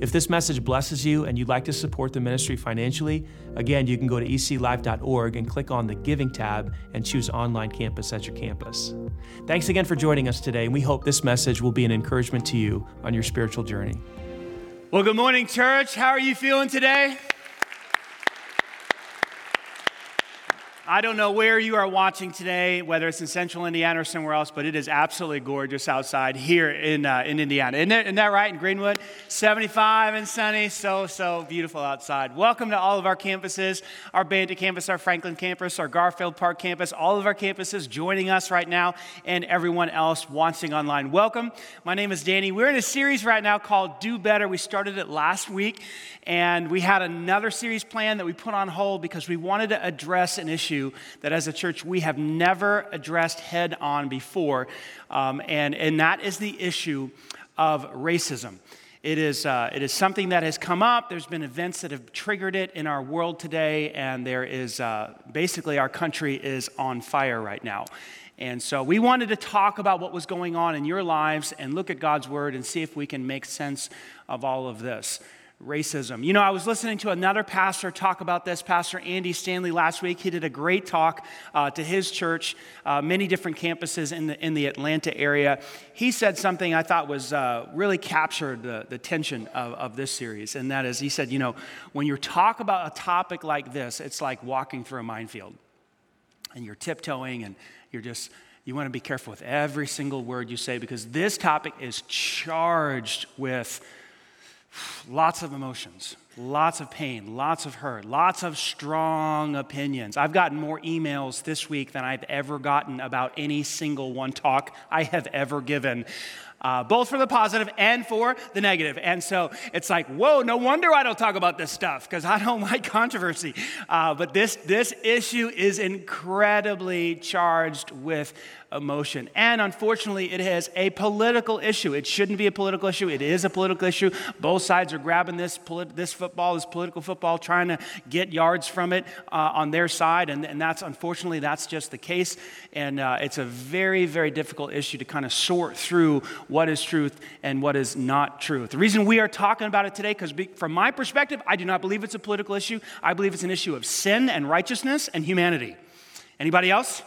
If this message blesses you and you'd like to support the ministry financially, again, you can go to eclife.org and click on the Giving tab and choose Online Campus as your campus. Thanks again for joining us today, and we hope this message will be an encouragement to you on your spiritual journey. Well, good morning, church. How are you feeling today? I don't know where you are watching today, whether it's in central Indiana or somewhere else, but it is absolutely gorgeous outside here in, uh, in Indiana. Isn't, it, isn't that right? In Greenwood? 75 and sunny. So, so beautiful outside. Welcome to all of our campuses our Bandit campus, our Franklin campus, our Garfield Park campus, all of our campuses joining us right now, and everyone else watching online. Welcome. My name is Danny. We're in a series right now called Do Better. We started it last week, and we had another series plan that we put on hold because we wanted to address an issue issue that as a church we have never addressed head on before, um, and, and that is the issue of racism. It is, uh, it is something that has come up. There's been events that have triggered it in our world today, and there is uh, basically our country is on fire right now. And so we wanted to talk about what was going on in your lives and look at God's word and see if we can make sense of all of this racism. You know, I was listening to another pastor talk about this, Pastor Andy Stanley, last week. He did a great talk uh, to his church, uh, many different campuses in the, in the Atlanta area. He said something I thought was uh, really captured the, the tension of, of this series, and that is he said, you know, when you talk about a topic like this, it's like walking through a minefield, and you're tiptoeing and you're just you want to be careful with every single word you say because this topic is charged with lots of emotions, lots of pain, lots of hurt, lots of strong opinions. I've gotten more emails this week than I've ever gotten about any single one talk I have ever given. Uh, both for the positive and for the negative. And so it's like, whoa, no wonder I don't talk about this stuff because I don't like controversy. Uh, but this, this issue is incredibly charged with emotion. And unfortunately, it has a political issue. It shouldn't be a political issue. It is a political issue. Both sides are grabbing this, polit- this football, this political football, trying to get yards from it uh, on their side. And, and that's unfortunately, that's just the case. And uh, it's a very, very difficult issue to kind of sort through what is truth and what is not truth. The reason we are talking about it today, because from my perspective, I do not believe it's a political issue. I believe it's an issue of sin and righteousness and humanity. Anybody else?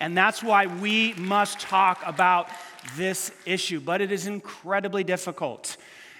And that's why we must talk about this issue. But it is incredibly difficult.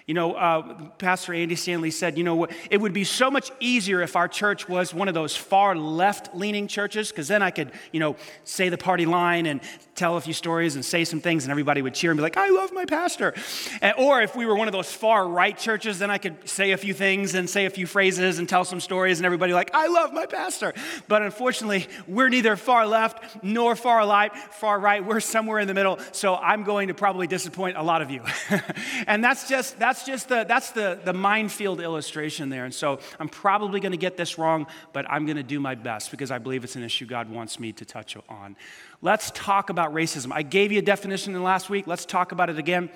You know, uh, Pastor Andy Stanley said, you know, it would be so much easier if our church was one of those far left leaning churches, because then I could, you know, say the party line and tell a few stories and say some things, and everybody would cheer and be like, I love my pastor. And, or if we were one of those far right churches, then I could say a few things and say a few phrases and tell some stories, and everybody like, I love my pastor. But unfortunately, we're neither far left nor far right, far right. We're somewhere in the middle. So I'm going to probably disappoint a lot of you. and that's just, that's that's just the, that's the, the minefield illustration there. And so I'm probably going to get this wrong, but I'm going to do my best because I believe it's an issue God wants me to touch on. Let's talk about racism. I gave you a definition in last week. Let's talk about it again.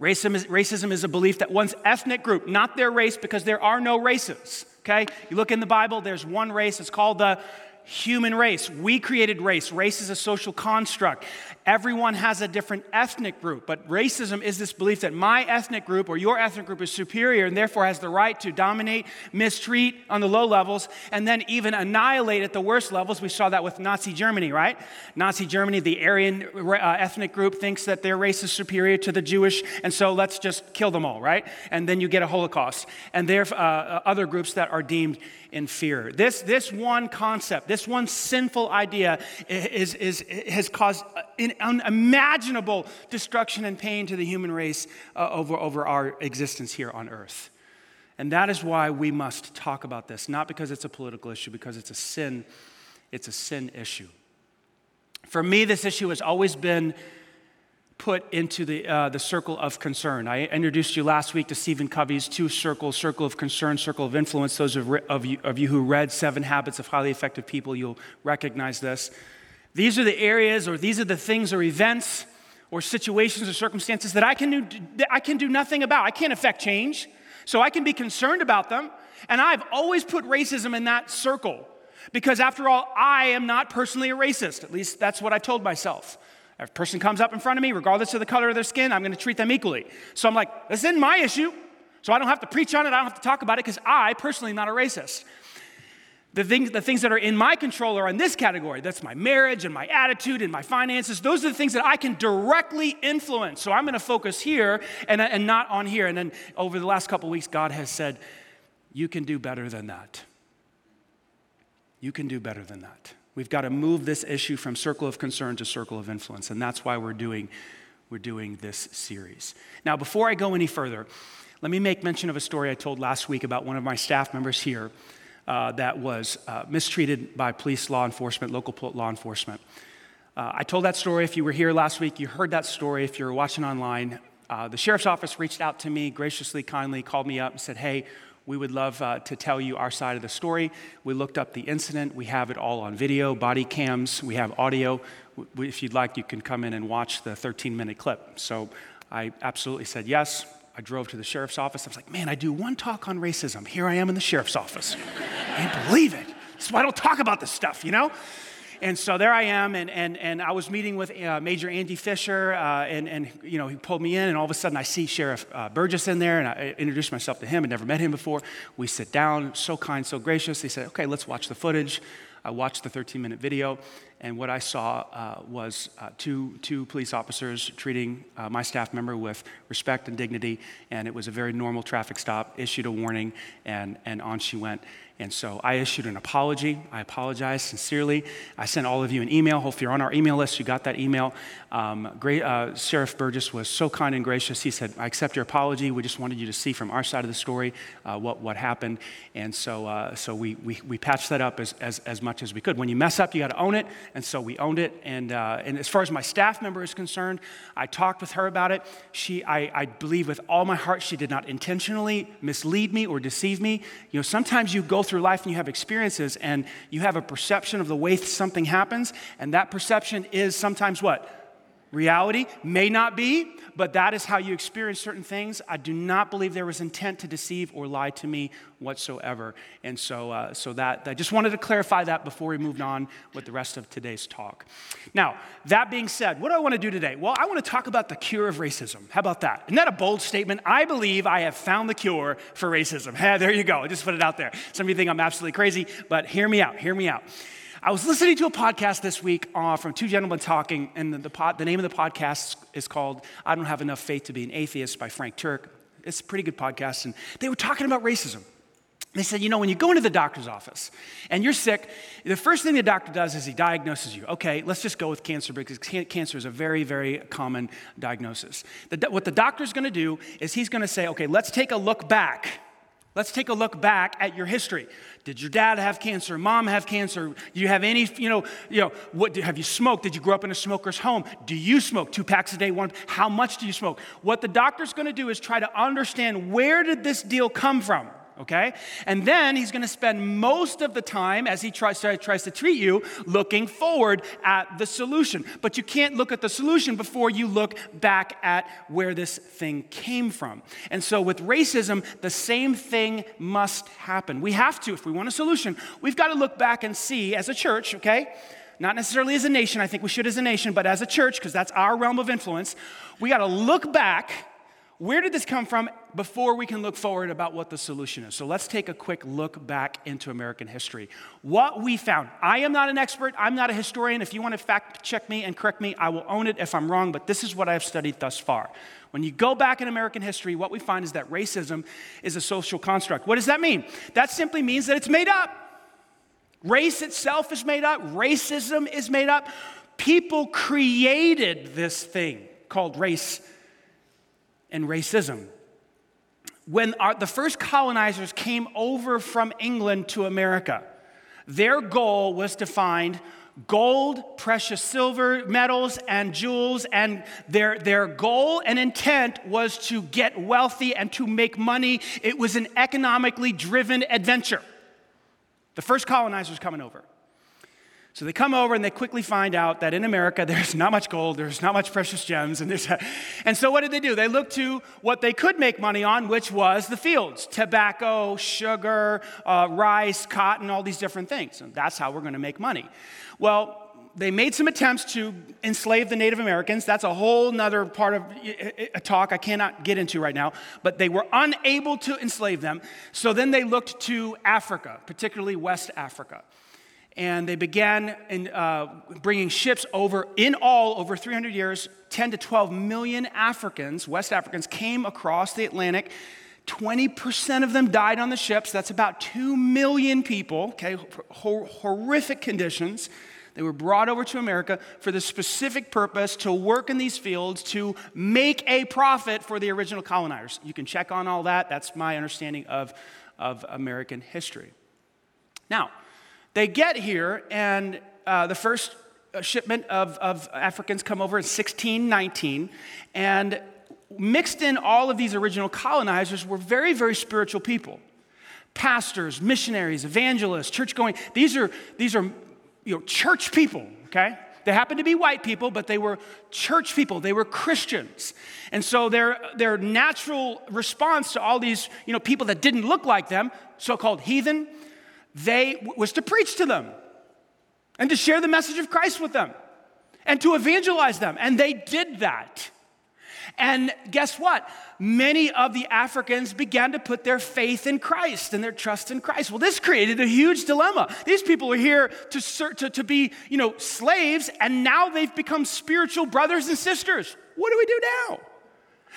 Racism is, racism is a belief that one's ethnic group, not their race, because there are no races, okay? You look in the Bible, there's one race. It's called the human race. We created race. Race is a social construct. Everyone has a different ethnic group, but racism is this belief that my ethnic group or your ethnic group is superior and therefore has the right to dominate, mistreat on the low levels, and then even annihilate at the worst levels. We saw that with Nazi Germany, right? Nazi Germany, the Aryan uh, ethnic group thinks that their race is superior to the Jewish, and so let's just kill them all, right? And then you get a Holocaust. And there are uh, other groups that are deemed in fear. This, this one concept, this one sinful idea is, is, has caused unimaginable destruction and pain to the human race uh, over, over our existence here on earth. And that is why we must talk about this, not because it's a political issue, because it's a sin, it's a sin issue. For me, this issue has always been put into the, uh, the circle of concern. I introduced you last week to Stephen Covey's two circles circle of concern, circle of influence. Those of, of, you, of you who read Seven Habits of Highly Effective People, you'll recognize this. These are the areas, or these are the things or events or situations or circumstances that I can do, that I can do nothing about. I can't affect change, so I can be concerned about them. And I've always put racism in that circle because, after all, I am not personally a racist. At least that's what I told myself. If a person comes up in front of me, regardless of the color of their skin, I'm going to treat them equally. So I'm like, this isn't my issue. So I don't have to preach on it. I don't have to talk about it because I personally am not a racist. The things, the things that are in my control are in this category. That's my marriage and my attitude and my finances. Those are the things that I can directly influence. So I'm going to focus here and, and not on here. And then over the last couple weeks, God has said, You can do better than that. You can do better than that. We've got to move this issue from circle of concern to circle of influence, and that's why we're doing, we're doing this series. Now, before I go any further, let me make mention of a story I told last week about one of my staff members here uh, that was uh, mistreated by police, law enforcement, local law enforcement. Uh, I told that story. If you were here last week, you heard that story. If you're watching online, uh, the sheriff's office reached out to me graciously, kindly, called me up and said, Hey, we would love uh, to tell you our side of the story. We looked up the incident. We have it all on video, body cams, we have audio. If you'd like, you can come in and watch the 13 minute clip. So I absolutely said yes. I drove to the sheriff's office. I was like, man, I do one talk on racism. Here I am in the sheriff's office. I can't believe it. That's why I don't talk about this stuff, you know? And so there I am, and, and, and I was meeting with uh, Major Andy Fisher, uh, and, and, you know, he pulled me in, and all of a sudden I see Sheriff uh, Burgess in there, and I introduced myself to him. I'd never met him before. We sit down, so kind, so gracious. He said, okay, let's watch the footage. I watched the 13 minute video, and what I saw uh, was uh, two, two police officers treating uh, my staff member with respect and dignity, and it was a very normal traffic stop, issued a warning, and, and on she went. And so I issued an apology. I apologize sincerely. I sent all of you an email. Hopefully, you're on our email list. You got that email. Um, great, uh, Sheriff Burgess was so kind and gracious. He said, I accept your apology. We just wanted you to see from our side of the story uh, what, what happened. And so, uh, so we, we, we patched that up as, as, as much as we could. When you mess up, you got to own it. And so we owned it. And, uh, and as far as my staff member is concerned, I talked with her about it. She, I, I believe with all my heart, she did not intentionally mislead me or deceive me. You know, sometimes you go through life and you have experiences and you have a perception of the way something happens, and that perception is sometimes what? Reality may not be, but that is how you experience certain things. I do not believe there was intent to deceive or lie to me whatsoever. And so, uh, so that I just wanted to clarify that before we moved on with the rest of today's talk. Now, that being said, what do I want to do today? Well, I want to talk about the cure of racism. How about that? Isn't that a bold statement? I believe I have found the cure for racism. there you go. I just put it out there. Some of you think I'm absolutely crazy, but hear me out. Hear me out. I was listening to a podcast this week uh, from two gentlemen talking, and the, the, pod, the, name of the podcast is called I Don't Have Enough Faith to Be an Atheist by Frank Turek. It's a pretty good podcast, and they were talking about racism. They said, you know, when you go into the doctor's office and you're sick, the first thing the doctor does is he diagnoses you. Okay, let's just go with cancer because cancer is a very, very common diagnosis. The, what the doctor's gonna do is he's gonna say, okay, let's take a look back Let's take a look back at your history. Did your dad have cancer? Mom have cancer? Do you have any, you know, you know, what have you smoked? Did you grow up in a smoker's home? Do you smoke two packs a day? One? How much do you smoke? What the doctor's going to do is try to understand where did this deal come from? Okay? And then he's to spend most of the time as he tries to, tries to treat you looking forward at the solution. But you can't look at the solution before you look back at where this thing came from. And so with racism, the same thing must happen. We have to, if we want a solution, we've got to look back and see as a church, okay? Not necessarily as a nation, I think we should as a nation, but as a church, because that's our realm of influence, we got to look back where did this come from before we can look forward about what the solution is? So let's take a quick look back into American history. What we found, I am not an expert, I'm not a historian. If you want to fact check me and correct me, I will own it if I'm wrong, but this is what I've studied thus far. When you go back in American history, what we find is that racism is a social construct. What does that mean? That simply means that it's made up. Race itself is made up, racism is made up. People created this thing called race and racism. When our, the first colonizers came over from England to America, their goal was to find gold, precious silver, metals, and jewels. And their, their goal and intent was to get wealthy and to make money. It was an economically driven adventure. The first colonizers coming over. So they come over and they quickly find out that in America there's not much gold, there's not much precious gems, and there's and so what did they do? They looked to what they could make money on, which was the fields: tobacco, sugar, uh, rice, cotton, all these different things. And that's how we're going to make money. Well. They made some attempts to enslave the Native Americans. That's a whole nother part of a talk I cannot get into right now. But they were unable to enslave them. So then they looked to Africa, particularly West Africa and they began in, uh, bringing ships over, in all, over 300 years, 10 to 12 million Africans, West Africans, came across the Atlantic. 20% of them died on the ships. That's about 2 million people, okay, Hor- horrific conditions. They were brought over to America for the specific purpose to work in these fields to make a profit for the original colonizers. You can check on all that. That's my understanding of, of American history. Now, they get here, and uh, the first uh, shipment of, of Africans come over in 1619, and mixed in all of these original colonizers were very, very spiritual people pastors, missionaries, evangelists, church going. These are, these are you know, church people, okay? They happened to be white people, but they were church people. They were Christians. And so their, their natural response to all these you know, people that didn't look like them, so called heathen, they was to preach to them and to share the message of Christ with them and to evangelize them. And they did that. And guess what? Many of the Africans began to put their faith in Christ and their trust in Christ. Well, this created a huge dilemma. These people are here to, to, to be, you know, slaves, and now they've become spiritual brothers and sisters. What do we do now?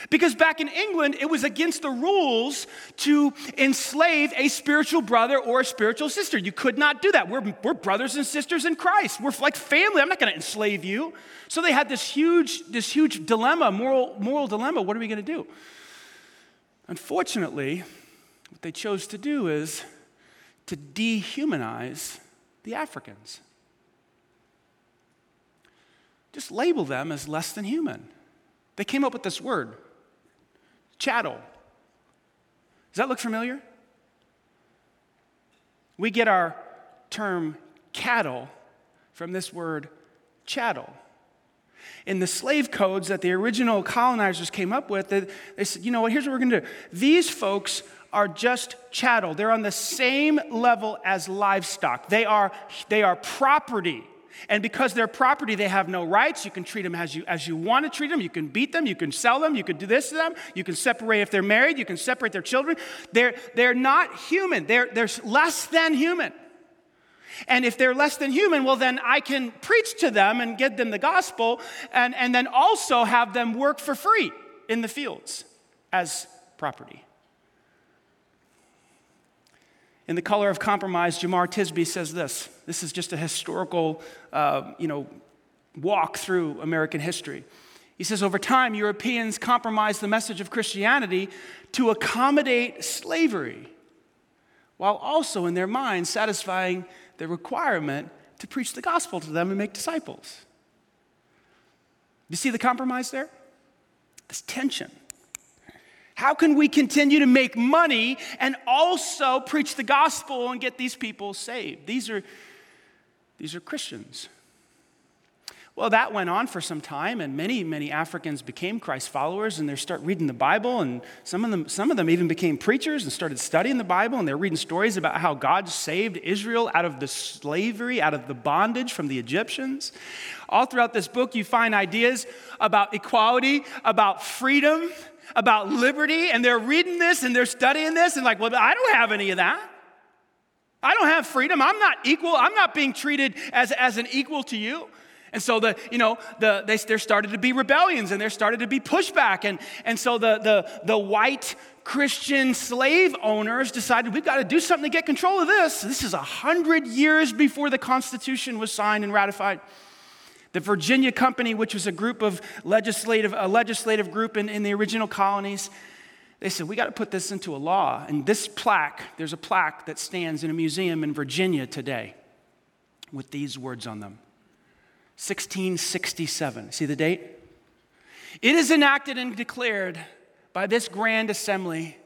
Because back in England, it was against the rules to enslave a spiritual brother or a spiritual sister. You could not do that. We're, we're brothers and sisters in Christ. We're like family. I'm not going to enslave you. So they had this huge, this huge dilemma, moral, moral dilemma. What are we going to do? Unfortunately, what they chose to do is to dehumanize the Africans. Just label them as less than human. They came up with this word chattel. Does that look familiar? We get our term cattle from this word chattel. In the slave codes that the original colonizers came up with, they, said, you know what, here's what we're gonna do. These folks are just chattel. They're on the same level as livestock. They are, they are property. And because they're property, they have no rights. You can treat them as you, as you want to treat them. You can beat them. You can sell them. You can do this to them. You can separate if they're married. You can separate their children. They're, they're not human, they're, they're less than human. And if they're less than human, well, then I can preach to them and get them the gospel and, and then also have them work for free in the fields as property. In The Color of Compromise, Jemar Tisby says this. This is just a historical, uh, you know, walk through American history. He says, over time, Europeans compromised the message of Christianity to accommodate slavery, while also in their minds satisfying the requirement to preach the gospel to them and make disciples. You see the compromise there? This tension. How can we continue to make money and also preach the gospel and get these people saved? These are, these are Christians. Well, that went on for some time, and many, many Africans became Christ followers, and they start reading the Bible, and some of them, some of them even became preachers and started studying the Bible, and they're reading stories about how God saved Israel out of the slavery, out of the bondage from the Egyptians. All throughout this book, you find ideas about equality, about freedom, about liberty and they're reading this and they're studying this and like, well, I don't have any of that. I don't have freedom. I'm not equal. I'm not being treated as, as an equal to you. And so the, you know, the, they, there started to be rebellions and there started to be pushback. And, and so the, the, the white Christian slave owners decided we've got to do something to get control of this. This is a hundred years before the Constitution was signed and ratified. The Virginia Company, which was a group of legislative, a legislative group in, in the original colonies, they said, we got to put this into a law. And this plaque, there's a plaque that stands in a museum in Virginia today with these words on them 1667. See the date? It is enacted and declared by this grand assembly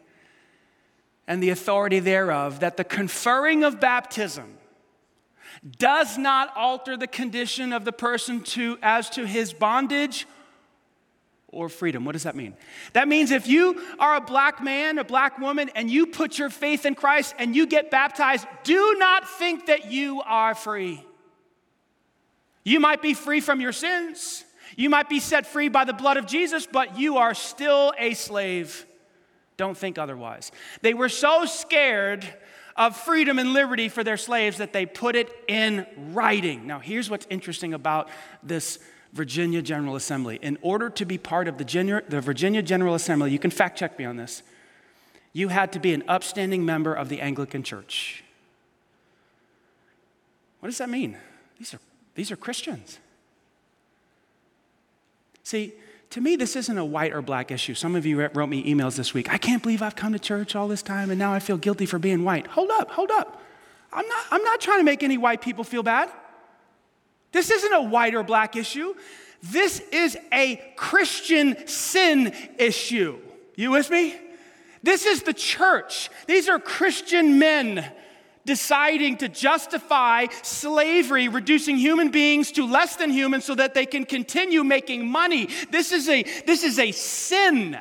and the authority thereof that the conferring of baptism does not alter the condition of the person to, as to his bondage or freedom. What does that mean? That means if you are a black man, a black woman, and you put your faith in Christ and you get baptized, do not think that you are free. You might be free from your sins. You might be set free by the blood of Jesus, but you are still a slave. Don't think otherwise. They were so scared of freedom and liberty for their slaves that they put it in writing. Now, here's what's interesting about this Virginia General Assembly. In order to be part of the, the Virginia General Assembly, you can fact check me on this, you had to be an upstanding member of the Anglican Church. What does that mean? These are, these are Christians. See, to me, this isn't a white or black issue. Some of you wrote me emails this week. I can't believe I've come to church all this time and now I feel guilty for being white. Hold up, hold up. I'm not, I'm not trying to make any white people feel bad. This isn't a white or black issue. This is a Christian sin issue. You with me? This is the church. These are Christian men deciding to justify slavery, reducing human beings to less than human so that they can continue making money. This is a, this is a sin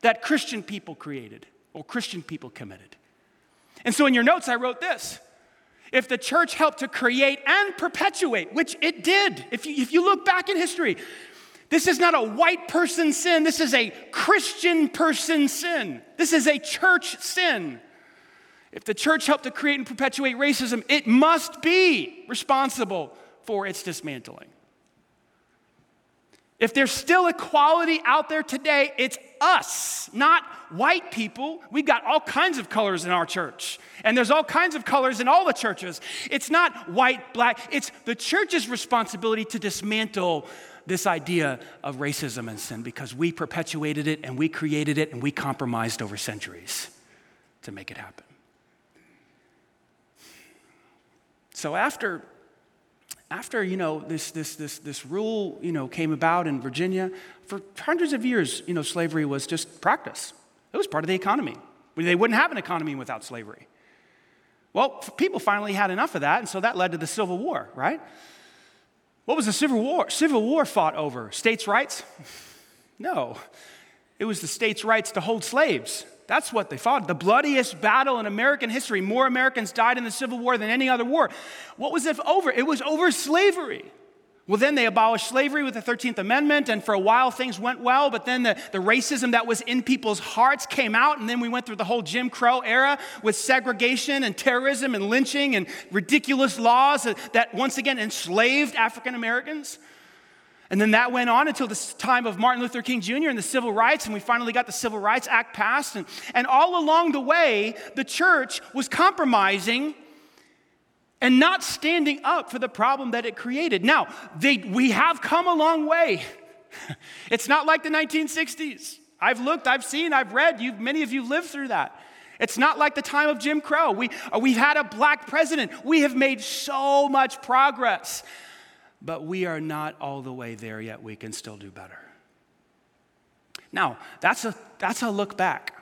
that Christian people created or Christian people committed. And so in your notes, I wrote this. If the church helped to create and perpetuate, which it did, if you, if you look back in history, this is not a white person sin, this is a Christian person sin. This is a church sin. If the church helped to create and perpetuate racism, it must be responsible for its dismantling. If there's still equality out there today, it's us, not white people. We've got all kinds of colors in our church, and there's all kinds of colors in all the churches. It's not white, black, it's the church's responsibility to dismantle this idea of racism and sin because we perpetuated it and we created it and we compromised over centuries to make it happen. So after after you know this, this, this, this rule you know, came about in virginia for hundreds of years you know, slavery was just practice. It was part of the economy. They wouldn't have an economy without slavery. Well people finally had enough of that and so that led to the civil war right? What was the civil war civil war fought over? States rights? No. It was the states rights to hold slaves that's what they fought. The bloodiest battle in American history. More Americans died in the Civil War than any other war. What was it over? It was over slavery. Well, then they abolished slavery with the 13th Amendment, and for a while things went well, but then the, the racism that was in people's hearts came out, and then we went through the whole Jim Crow era with segregation and terrorism and lynching and ridiculous laws that, that once again enslaved African Americans. And then that went on until the time of Martin Luther King Jr. and the civil rights, and we finally got the Civil Rights Act passed. And, and all along the way, the church was compromising and not standing up for the problem that it created. Now, they, we have come a long way. it's not like the 1960s. I've looked, I've seen, I've read, you many of you lived through that. It's not like the time of Jim Crow. We, uh, we've had a black president. We have made so much progress but we are not all the way there yet. We can still do better. Now, that's a, that's a look back.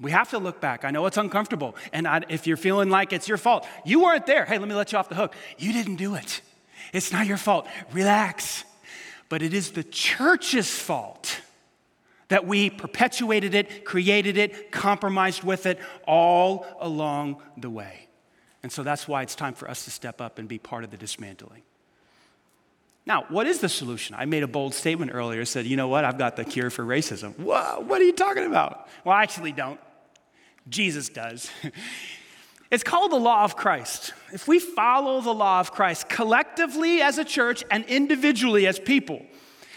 We have to look back. I know it's uncomfortable. And I, if you're feeling like it's your fault, you weren't there. Hey, let me let you off the hook. You didn't do it. It's not your fault. Relax. But it is the church's fault that we perpetuated it, created it, compromised with it all along the way. And so that's why it's time for us to step up and be part of the dismantling. Now, what is the solution? I made a bold statement earlier, said, you know what, I've got the cure for racism. Whoa, what are you talking about? Well, I actually don't. Jesus does. It's called the law of Christ. If we follow the law of Christ collectively as a church and individually as people,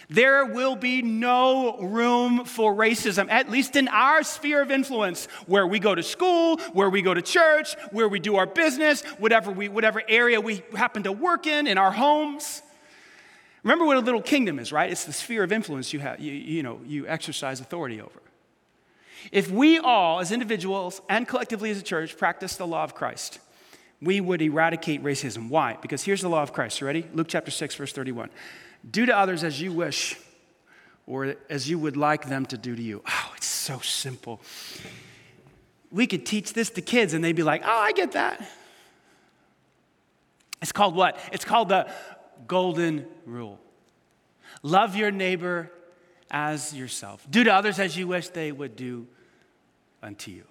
there will be no room for racism, at least in our sphere of influence, where we go to school, where we go to church, where we do our business, whatever, we, whatever area we happen to work in, in our homes. Remember what a little kingdom is, right? It's the sphere of influence you, have, you, you, know, you exercise authority over. If we all, as individuals and collectively as a church, practice the law of Christ, we would eradicate racism. Why? Because here's the law of Christ. You ready? Luke chapter 6, verse 31. Do to others as you wish or as you would like them to do to you. Oh, it's so simple. We could teach this to kids and they'd be like, oh, I get that. It's called what? It's called the golden rule. Love your neighbor as yourself. Do to others as you wish they would do unto you.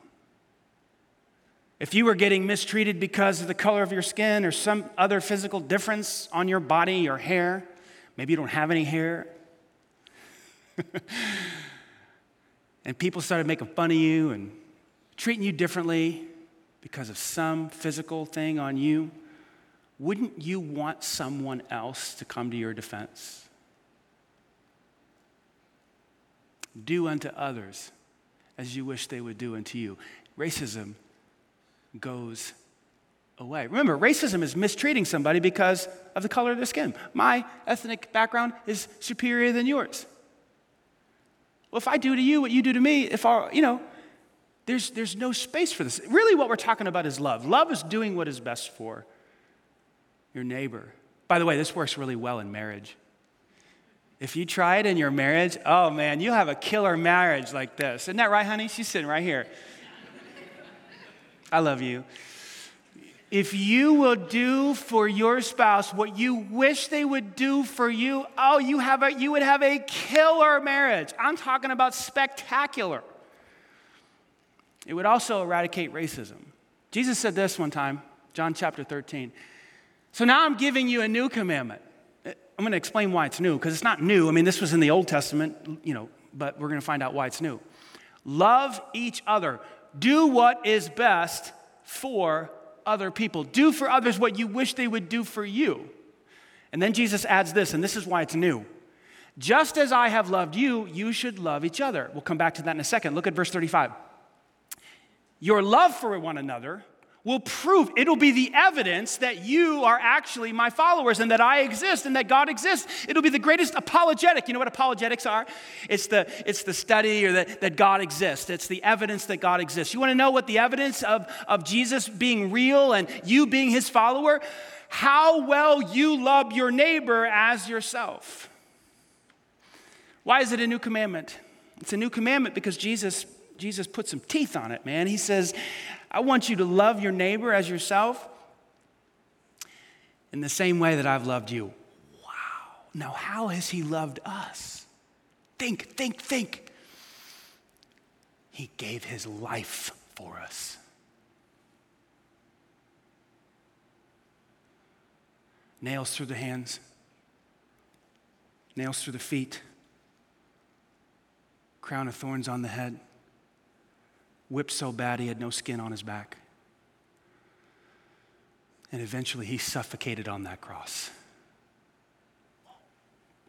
If you were getting mistreated because of the color of your skin or some other physical difference on your body or hair, maybe you don't have any hair, and people started making fun of you and treating you differently because of some physical thing on you, wouldn't you want someone else to come to your defense? Do unto others as you wish they would do unto you. Racism goes away. Remember, racism is mistreating somebody because of the color of their skin. My ethnic background is superior than yours. Well, if I do to you what you do to me, if our, you know, there's, there's no space for this. Really, what we're talking about is love. Love is doing what is best for your neighbor. By the way, this works really well in marriage. If you try it in your marriage, oh man, you'll have a killer marriage like this. Isn't that right, honey? She's sitting right here. I love you. If you will do for your spouse what you wish they would do for you, oh, you, have a, you would have a killer marriage. I'm talking about spectacular. It would also eradicate racism. Jesus said this one time, John chapter 13. So now I'm giving you a new commandment. I'm going to explain why it's new, because it's not new. I mean, this was in the Old Testament, you know, but we're going to find out why it's new. Love each other. Do what is best for other people. Do for others what you wish they would do for you. And then Jesus adds this, and this is why it's new. Just as I have loved you, you should love each other. We'll come back to that in a second. Look at verse 35. Your love for one another will prove, it'll be the evidence that you are actually my followers and that I exist and that God exists. It'll be the greatest apologetic. You know what apologetics are? It's the, it's the study or that, that God exists. It's the evidence that God exists. You want to know what the evidence of, of Jesus being real and you being his follower? How well you love your neighbor as yourself. Why is it a new commandment? It's a new commandment because Jesus Jesus put some teeth on it, man. He says, I want you to love your neighbor as yourself in the same way that I've loved you. Wow. Now, how has he loved us? Think, think, think. He gave his life for us. Nails through the hands, nails through the feet, crown of thorns on the head whipped so bad he had no skin on his back. And eventually he suffocated on that cross.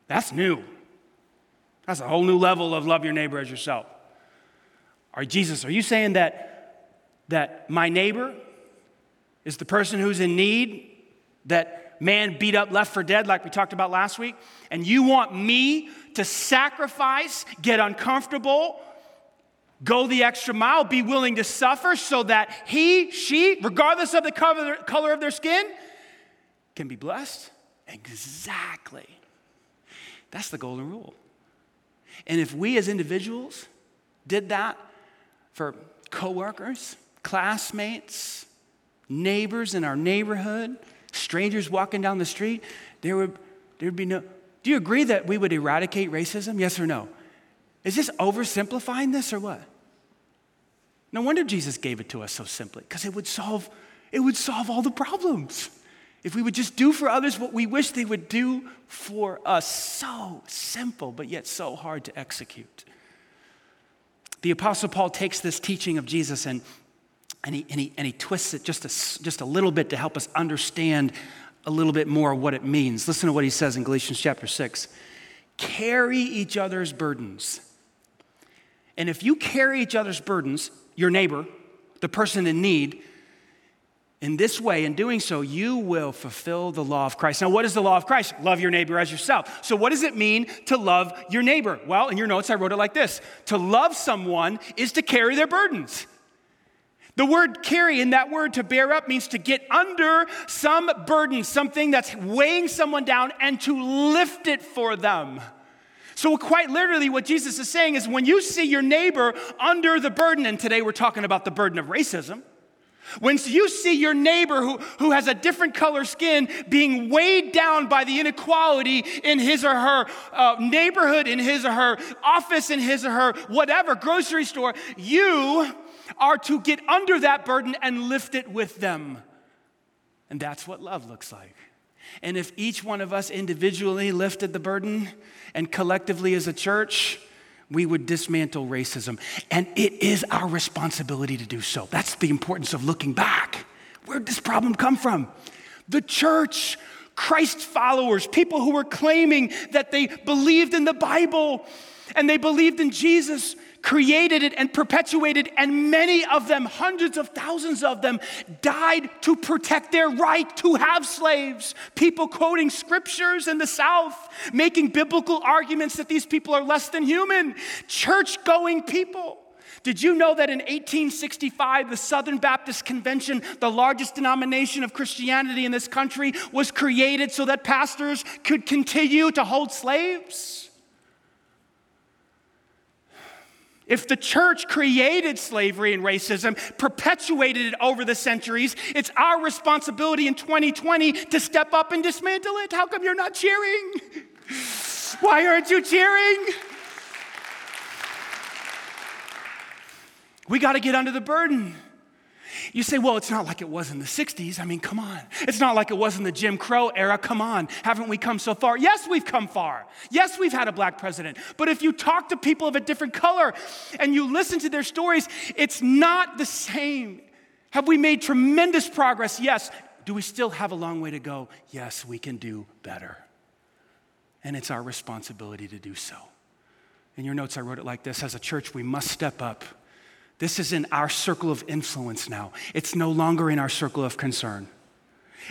That's new. That's a whole new level of love your neighbor as yourself. Are Jesus, are you saying that, that my neighbor is the person who's in need, that man beat up, left for dead, like we talked about last week? And you want me to sacrifice, get uncomfortable, go the extra mile, be willing to suffer so that he, she, regardless of the color of their skin, can be blessed? Exactly. That's the golden rule. And if we as individuals did that for coworkers, classmates, neighbors in our neighborhood, strangers walking down the street, there would there'd be no Do you agree that we would eradicate racism? Yes or no? Is this oversimplifying this or what? No wonder Jesus gave it to us so simply, because it would solve it would solve all the problems. If we would just do for others what we wish they would do for us. So simple, but yet so hard to execute. The Apostle Paul takes this teaching of Jesus and, and, he, and, he, and he twists it just a, just a little bit to help us understand a little bit more what it means. Listen to what he says in Galatians chapter 6 Carry each other's burdens. And if you carry each other's burdens, your neighbor, the person in need, in this way, in doing so, you will fulfill the law of Christ. Now, what is the law of Christ? Love your neighbor as yourself. So, what does it mean to love your neighbor? Well, in your notes, I wrote it like this To love someone is to carry their burdens. The word carry in that word to bear up means to get under some burden, something that's weighing someone down, and to lift it for them. So, quite literally, what Jesus is saying is when you see your neighbor under the burden, and today we're talking about the burden of racism, when you see your neighbor who, who has a different color skin being weighed down by the inequality in his or her uh, neighborhood, in his or her office, in his or her whatever grocery store, you are to get under that burden and lift it with them. And that's what love looks like. And if each one of us individually lifted the burden and collectively as a church, we would dismantle racism. And it is our responsibility to do so. That's the importance of looking back. Where did this problem come from? The church, Christ followers, people who were claiming that they believed in the Bible and they believed in Jesus created it and perpetuated, and many of them, hundreds of thousands of them, died to protect their right to have slaves. People quoting scriptures in the South, making biblical arguments that these people are less than human. Church going people. Did you know that in 1865, the Southern Baptist Convention, the largest denomination of Christianity in this country, was created so that pastors could continue to hold slaves? If the church created slavery and racism, perpetuated it over the centuries, it's our responsibility in 2020 to step up and dismantle it. How come you're not cheering? Why aren't you cheering? We got to get under the burden. You say, well, it's not like it was in the 60s. I mean, come on. It's not like it was in the Jim Crow era. Come on. Haven't we come so far? Yes, we've come far. Yes, we've had a black president. But if you talk to people of a different color and you listen to their stories, it's not the same. Have we made tremendous progress? Yes. Do we still have a long way to go? Yes, we can do better. And it's our responsibility to do so. In your notes, I wrote it like this As a church, we must step up this is in our circle of influence now. It's no longer in our circle of concern.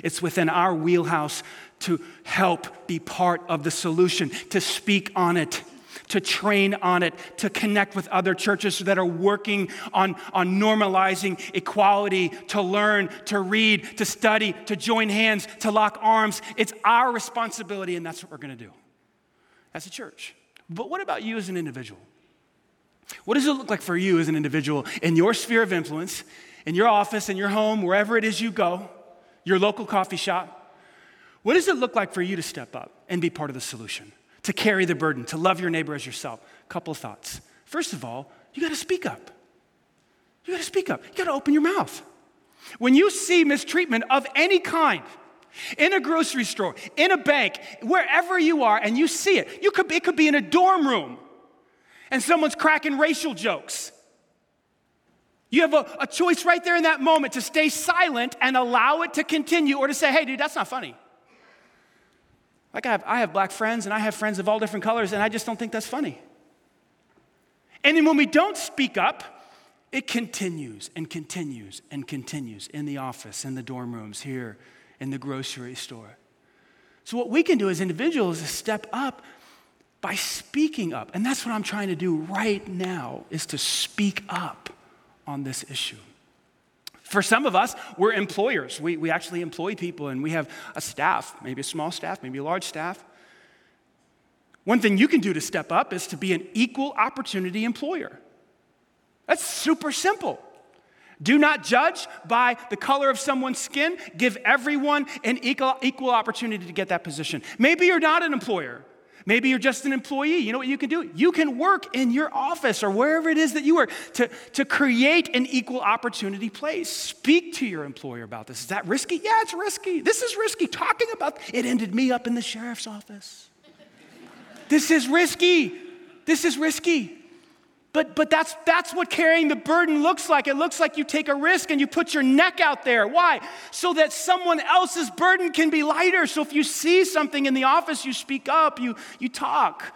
It's within our wheelhouse to help be part of the solution, to speak on it, to train on it, to connect with other churches that are working on, on normalizing equality, to learn, to read, to study, to join hands, to lock arms. It's our responsibility, and that's what we're going to do as a church. But what about you as an individual? What does it look like for you as an individual in your sphere of influence, in your office, in your home, wherever it is you go, your local coffee shop? What does it look like for you to step up and be part of the solution, to carry the burden, to love your neighbor as yourself? Couple of thoughts. First of all, you got to speak up. You got to speak up. You got to open your mouth. When you see mistreatment of any kind, in a grocery store, in a bank, wherever you are, and you see it, you could, it could be in a dorm room and someone's cracking racial jokes. You have a, a, choice right there in that moment to stay silent and allow it to continue or to say, hey, dude, that's not funny. Like, I have, I have black friends and I have friends of all different colors, and I just don't think that's funny. And then when we don't speak up, it continues and continues and continues in the office, in the dorm rooms, here, in the grocery store. So, what we can do as individuals is step up by speaking up. And that's what I'm trying to do right now is to speak up on this issue. For some of us, we're employers. We, we actually employ people and we have a staff, maybe a small staff, maybe a large staff. One thing you can do to step up is to be an equal opportunity employer. That's super simple. Do not judge by the color of someone's skin. Give everyone an equal, equal opportunity to get that position. Maybe you're not an employer. Maybe you're just an employee. You know what you can do? You can work in your office or wherever it is that you work to, to create an equal opportunity place. Speak to your employer about this. Is that risky? Yeah, it's risky. This is risky. Talking about it ended me up in the sheriff's office. this is risky. This is risky. But, but that's, that's what carrying the burden looks like. It looks like you take a risk and you put your neck out there. Why? So that someone else's burden can be lighter. So if you see something in the office, you speak up, you, you talk.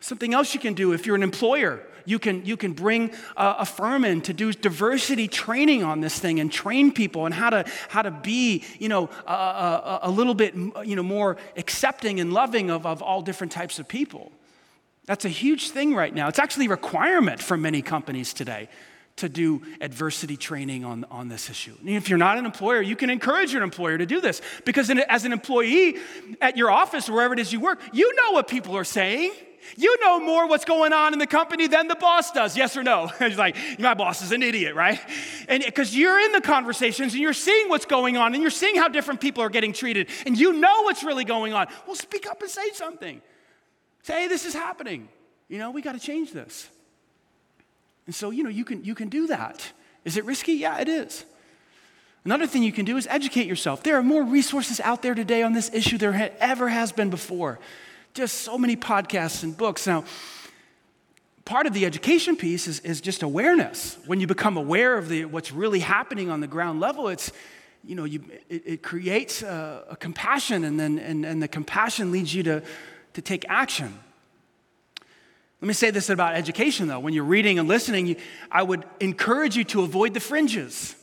Something else you can do if you're an employer, you can, you can bring a, a firm in to do diversity training on this thing and train people on how to, how to be, you know, a, a, a little bit, you know, more accepting and loving of, of all different types of people. That's a huge thing right now. It's actually a requirement for many companies today to do adversity training on, on this issue. And if you're not an employer, you can encourage your employer to do this because as an employee at your office wherever it is you work, you know what people are saying. You know more what's going on in the company than the boss does, yes or no? He's like, my boss is an idiot, right? And because you're in the conversations and you're seeing what's going on and you're seeing how different people are getting treated and you know what's really going on. Well, speak up and say something. Say, hey, this is happening. You know, we got to change this. And so, you know, you can, you can do that. Is it risky? Yeah, it is. Another thing you can do is educate yourself. There are more resources out there today on this issue there ever has been before. Just so many podcasts and books. Now, part of the education piece is, is just awareness. When you become aware of the, what's really happening on the ground level, it's, you know, you, it, it creates a, a, compassion, and then and, and the compassion leads you to, to take action. Let me say this about education, though. When you're reading and listening, I would encourage you to avoid the fringes.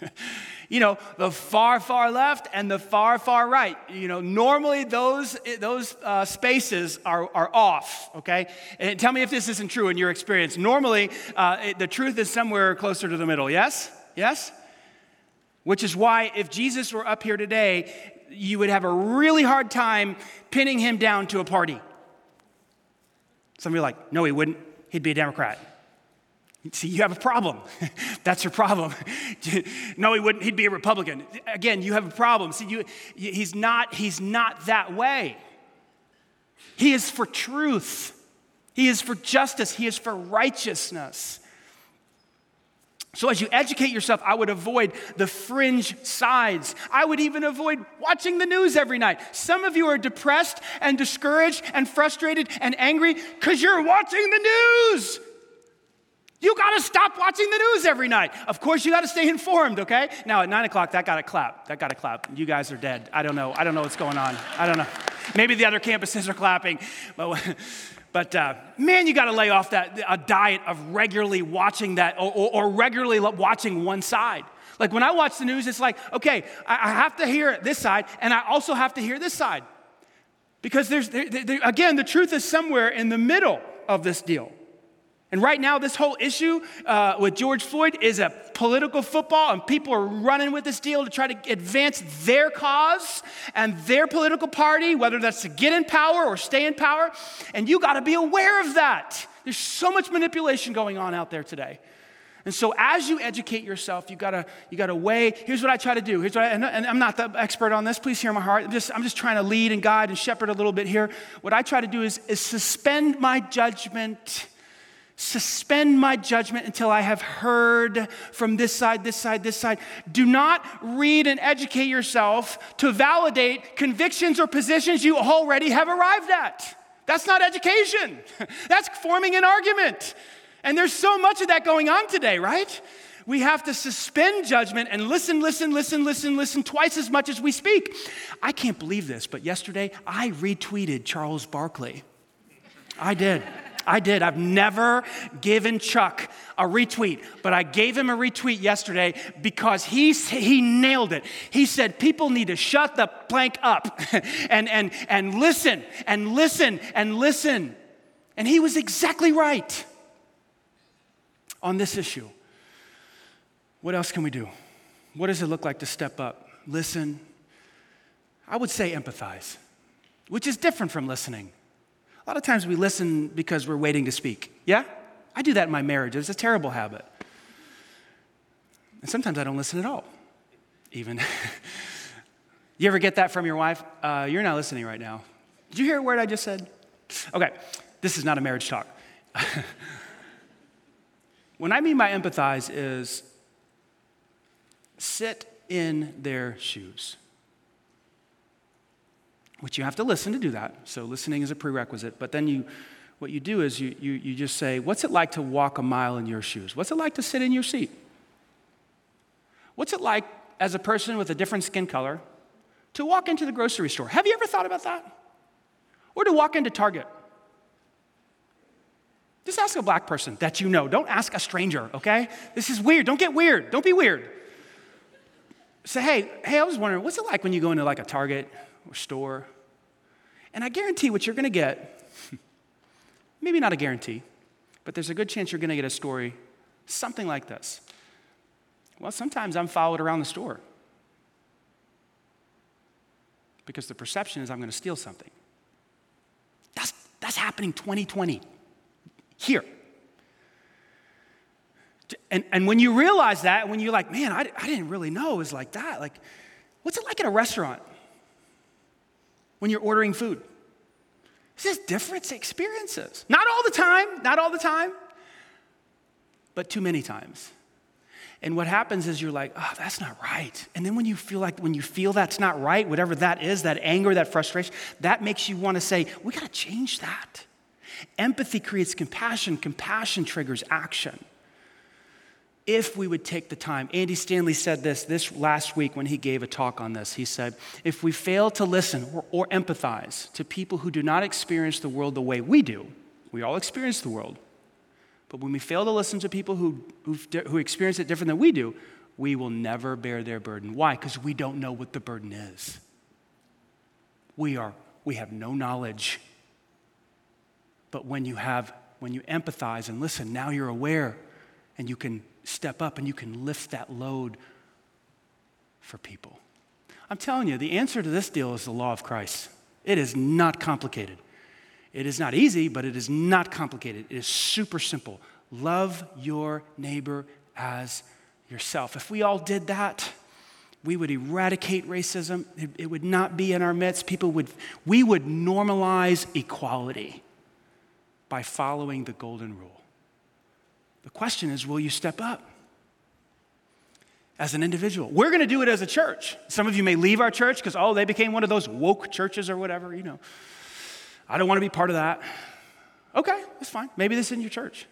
you know, the far, far left and the far, far right. You know, normally those, those uh, spaces are, are off, okay? And tell me if this isn't true in your experience. Normally, uh, it, the truth is somewhere closer to the middle, yes? Yes? Which is why if Jesus were up here today, you would have a really hard time pinning him down to a party. Some of you are like, no, he wouldn't. He'd be a Democrat. See, you have a problem. That's your problem. no, he wouldn't. He'd be a Republican. Again, you have a problem. See, you, he's not. He's not that way. He is for truth. He is for justice. He is for righteousness. So, as you educate yourself, I would avoid the fringe sides. I would even avoid watching the news every night. Some of you are depressed and discouraged and frustrated and angry because you're watching the news. You got to stop watching the news every night. Of course, you got to stay informed, okay? Now, at nine o'clock, that got to clap. That got to clap. You guys are dead. I don't know. I don't know what's going on. I don't know. Maybe the other campuses are clapping. But But uh, man, you got to lay off that a diet of regularly watching that or, or, or, regularly watching one side. Like when I watch the news, it's like, okay, I, I have to hear this side, and I also have to hear this side. Because there's, there, there, again, the truth is somewhere in the middle of this deal. And right now, this whole issue uh, with George Floyd is a political football, and people are running with this deal to try to advance their cause and their political party, whether that's to get in power or stay in power. And you got to be aware of that. There's so much manipulation going on out there today. And so, as you educate yourself, you gotta you gotta weigh. Here's what I try to do. Here's what I, and I'm not the expert on this. Please hear my heart. I'm just I'm just trying to lead and guide and shepherd a little bit here. What I try to do is is suspend my judgment Suspend my judgment until I have heard from this side, this side, this side. Do not read and educate yourself to validate convictions or positions you already have arrived at. That's not education, that's forming an argument. And there's so much of that going on today, right? We have to suspend judgment and listen, listen, listen, listen, listen twice as much as we speak. I can't believe this, but yesterday I retweeted Charles Barkley. I did. I did. I've never given Chuck a retweet, but I gave him a retweet yesterday because he, he nailed it. He said people need to shut the plank up and, and, and listen and listen and listen. And he was exactly right on this issue. What else can we do? What does it look like to step up? Listen. I would say empathize, which is different from listening. A lot of times we listen because we're waiting to speak. Yeah? I do that in my marriage. It's a terrible habit. And sometimes I don't listen at all, even. you ever get that from your wife? Uh, you're not listening right now. Did you hear a word I just said? Okay, this is not a marriage talk. when I mean by empathize, is sit in their shoes which you have to listen to do that. So listening is a prerequisite. But then you, what you do is you, you, you just say, What's it like to walk a mile in your shoes? What's it like to sit in your seat? What's it like as a person with a different skin color to walk into the grocery store? Have you ever thought about that? Or to walk into Target? Just ask a black person that you know. Don't ask a stranger, okay? This is weird. Don't get weird. Don't be weird. Say, hey, hey, I was wondering, what's it like when you go into like a Target or store and I guarantee what you're going to get, maybe not a guarantee, but there's a good chance you're going to get a story Something like this. Well, sometimes I'm followed around the store because the perception is I'm going to steal something. That's, that's happening 2020 here. And, and when you realize that, when you're like, man, I, I didn't really know it was like that, like, what's it like at a restaurant when you're ordering food? It's just different experiences. Not all the time, not all the time, but too many times. And what happens is you're like, oh, that's not right. And then when you feel like, when you feel that's not right, whatever that is, that anger, that frustration, that makes you want to say, we got to change that. Empathy creates compassion, compassion triggers action. If we would take the time, Andy Stanley said this this last week when he gave a talk on this. He said, if we fail to listen or, or empathize to people who do not experience the world the way we do, we all experience the world, but when we fail to listen to people who, who experience it different than we do, we will never bear their burden. Why? Because we don't know what the burden is. We, are, we have no knowledge. But when you have, when you empathize and listen, now you're aware and you can step up and you can lift that load for people. I'm telling you, the answer to this deal is the law of Christ. It is not complicated. It is not easy, but it is not complicated. It is super simple. Love your neighbor as yourself. If we all did that, we would eradicate racism. It, it, would not be in our midst. People would, we would normalize equality by following the golden rule. The question is will you step up as an individual? We're going to do it as a church. Some of you may leave our church because, oh, they became one of those woke churches or whatever, you know. I don't want to be part of that. Okay, that's fine. Maybe this isn't your church.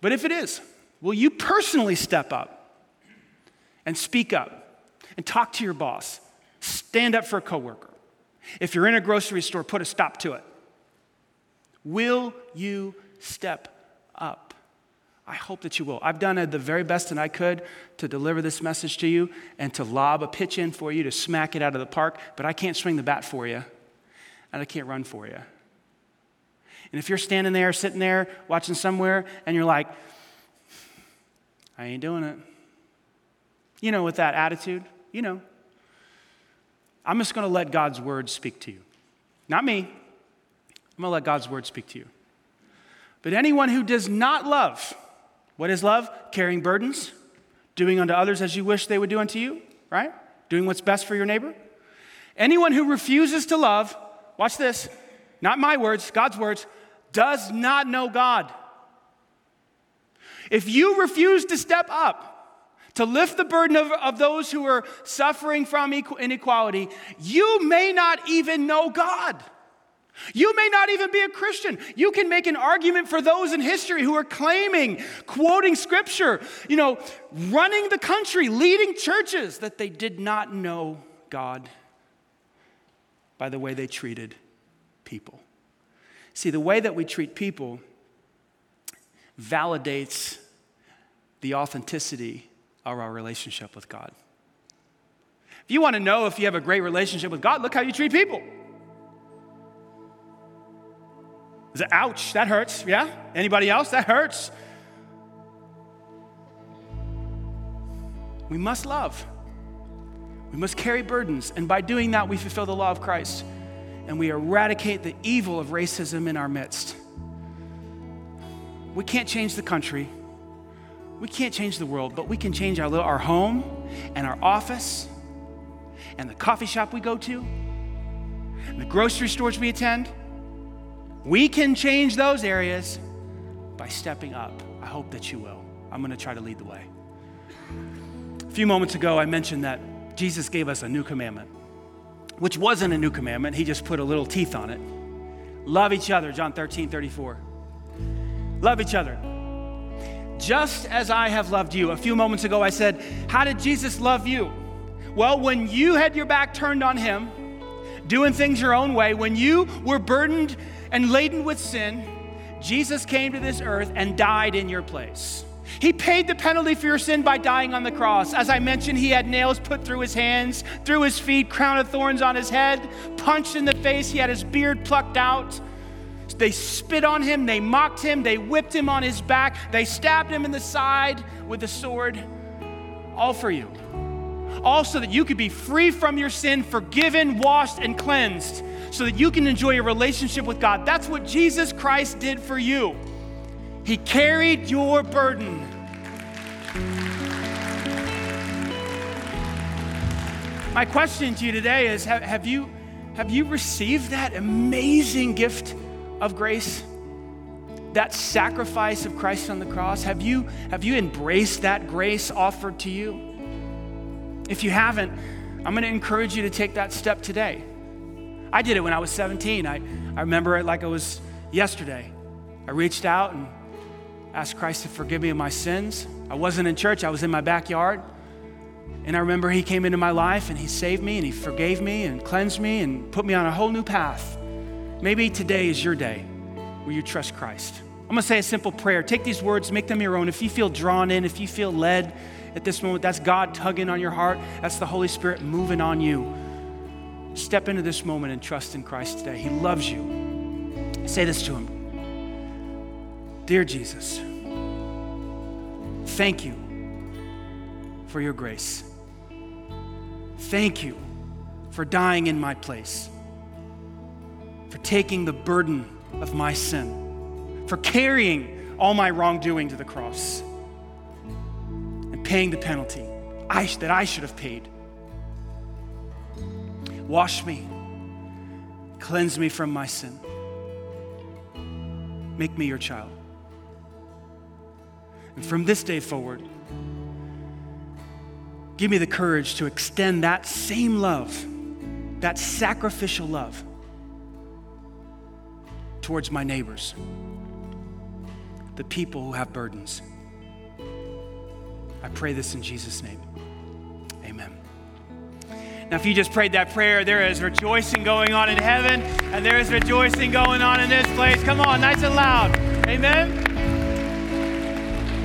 But if it is, will you personally step up and speak up and talk to your boss? Stand up for a coworker. If you're in a grocery store, put a stop to it. Will you step? I hope that you will. I've done the very best that I could to deliver this message to you and to lob a pitch in for you to smack it out of the park, but I can't swing the bat for you and I can't run for you. And if you're standing there, sitting there, watching somewhere, and you're like, I ain't doing it. You know, with that attitude, you know. I'm just going to let God's word speak to you. Not me. I'm going to let God's word speak to you. But anyone who does not love, what is love? Carrying burdens, doing unto others as you wish they would do unto you, right? Doing what's best for your neighbor. Anyone who refuses to love watch this, not my words, God's words, does not know God. If you refuse to step up, to lift the burden of, of those who are suffering from inequality, you may not even know God. You may not even be a Christian. You can make an argument for those in history who are claiming, quoting scripture, you know, running the country, leading churches, that they did not know God by the way they treated people. See, the way that we treat people validates the authenticity of our relationship with God. If you want to know if you have a great relationship with God, look how you treat people. Is it, ouch, that hurts. Yeah? Anybody else? That hurts. We must love. We must carry burdens, and by doing that, we fulfill the law of Christ and we eradicate the evil of racism in our midst. We can't change the country, we can't change the world, but we can change our, little, our home and our office and the coffee shop we go to and the grocery stores we attend. We can change those areas by stepping up. I hope that you will. I'm going to try to lead the way. A few moments ago, I mentioned that Jesus gave us a new commandment, which wasn't a new commandment. He just put a little teeth on it. Love each other, John 13, 34. Love each other. Just as I have loved you. A few moments ago, I said, How did Jesus love you? Well, when you had your back turned on him, doing things your own way, when you were burdened and laden with sin, Jesus came to this earth and died in your place. He paid the penalty for your sin by dying on the cross. As I mentioned, he had nails put through his hands, through his feet, crown of thorns on his head, punched in the face. He had his beard plucked out, they spit on him, they mocked him, they whipped him on his back, they stabbed him in the side with a sword. All for you. All so that you could be free from your sin, forgiven, washed, and cleansed, so that you can enjoy a relationship with God. That's what Jesus Christ did for you. He carried your burden. My question to you today is have, have, you, have you received that amazing gift of grace? That sacrifice of Christ on the cross? Have you, have you embraced that grace offered to you? If you haven't, I'm going to encourage you to take that step today. I did it when I was 17. I, I remember it like it was yesterday. I reached out and asked Christ to forgive me of my sins. I wasn't in church, I was in my backyard. And I remember He came into my life and He saved me and He forgave me and cleansed me and put me on a whole new path. Maybe today is your day where you trust Christ. I'm gonna say a simple prayer. Take these words, make them your own. If you feel drawn in, if you feel led at this moment, that's God tugging on your heart, that's the Holy Spirit moving on you. Step into this moment and trust in Christ today. He loves you. Say this to Him Dear Jesus, thank you for your grace. Thank you for dying in my place, for taking the burden of my sin, for carrying all my wrongdoing to the cross, paying the penalty I, that I should have paid. Wash me, cleanse me from my sin, make me your child. And from this day forward, give me the courage to extend that same love, that sacrificial love, towards my neighbors, the people who have burdens. I pray this in Jesus' name. Amen. Now, if you just prayed that prayer, there is rejoicing going on in heaven, and there is rejoicing going on in this place. Come on, nice and loud. Amen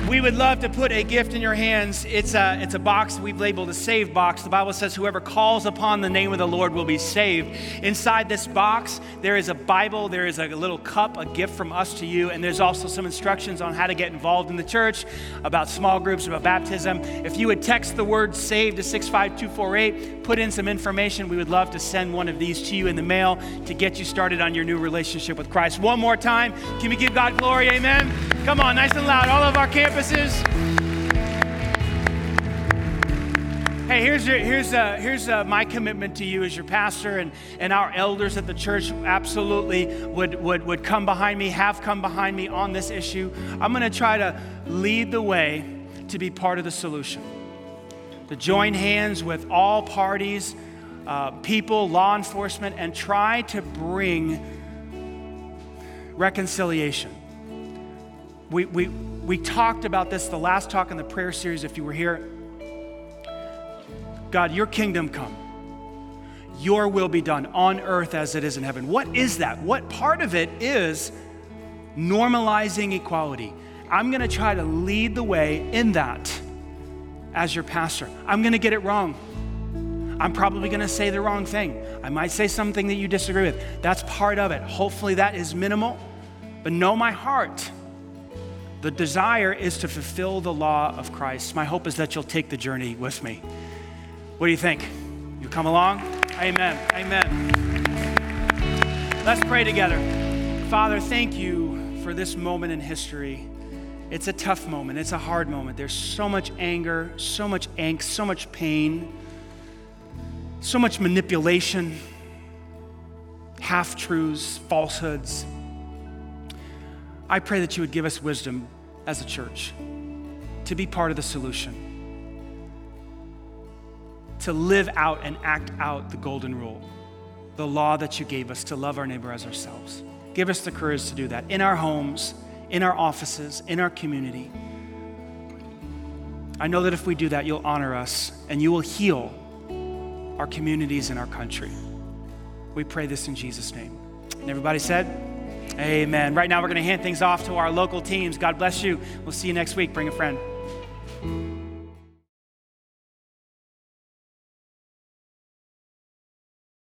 we would love to put a gift in your hands. It's a, it's a box we've labeled a save box. The Bible says, Whoever calls upon the name of the Lord will be saved. Inside this box, there is a Bible, there is a little cup, a gift from us to you, and there's also some instructions on how to get involved in the church, about small groups, about baptism. If you would text the word save to 65248, put in some information, we would love to send one of these to you in the mail to get you started on your new relationship with Christ. One more time, can we give God glory? Amen. Come on, nice and loud. All of our campuses. Hey, here's, your, here's, uh, here's uh, my commitment to you as your pastor, and, and our elders at the church absolutely would, would, would come behind me, have come behind me on this issue. I'm going to try to lead the way to be part of the solution, to join hands with all parties, uh, people, law enforcement, and try to bring reconciliation we, we, we talked about this the last talk in the prayer series, if you were here. God, your kingdom come. Your will be done on earth as it is in heaven. What is that? What part of it is normalizing equality? I'm going to try to lead the way in that as your pastor. I'm going to get it wrong. I'm probably going to say the wrong thing. I might say something that you disagree with. That's part of it. Hopefully, that is minimal. But know my heart the desire is to fulfill the law of Christ. My hope is that you'll take the journey with me. What do you think? You come along? Amen. Amen. Let's pray together. Father, thank you for this moment in history. It's a tough moment, it's a hard moment. There's so much anger, so much angst, so much pain, so much manipulation, half truths, falsehoods. I pray that you would give us wisdom as a church to be part of the solution, to live out and act out the golden rule, the law that you gave us to love our neighbor as ourselves. Give us the courage to do that in our homes, in our offices, in our community. I know that if we do that, you'll honor us and you will heal our communities and our country. We pray this in Jesus' name. And everybody said, Amen. Right now, we're going to hand things off to our local teams. God bless you. We'll see you next week. Bring a friend.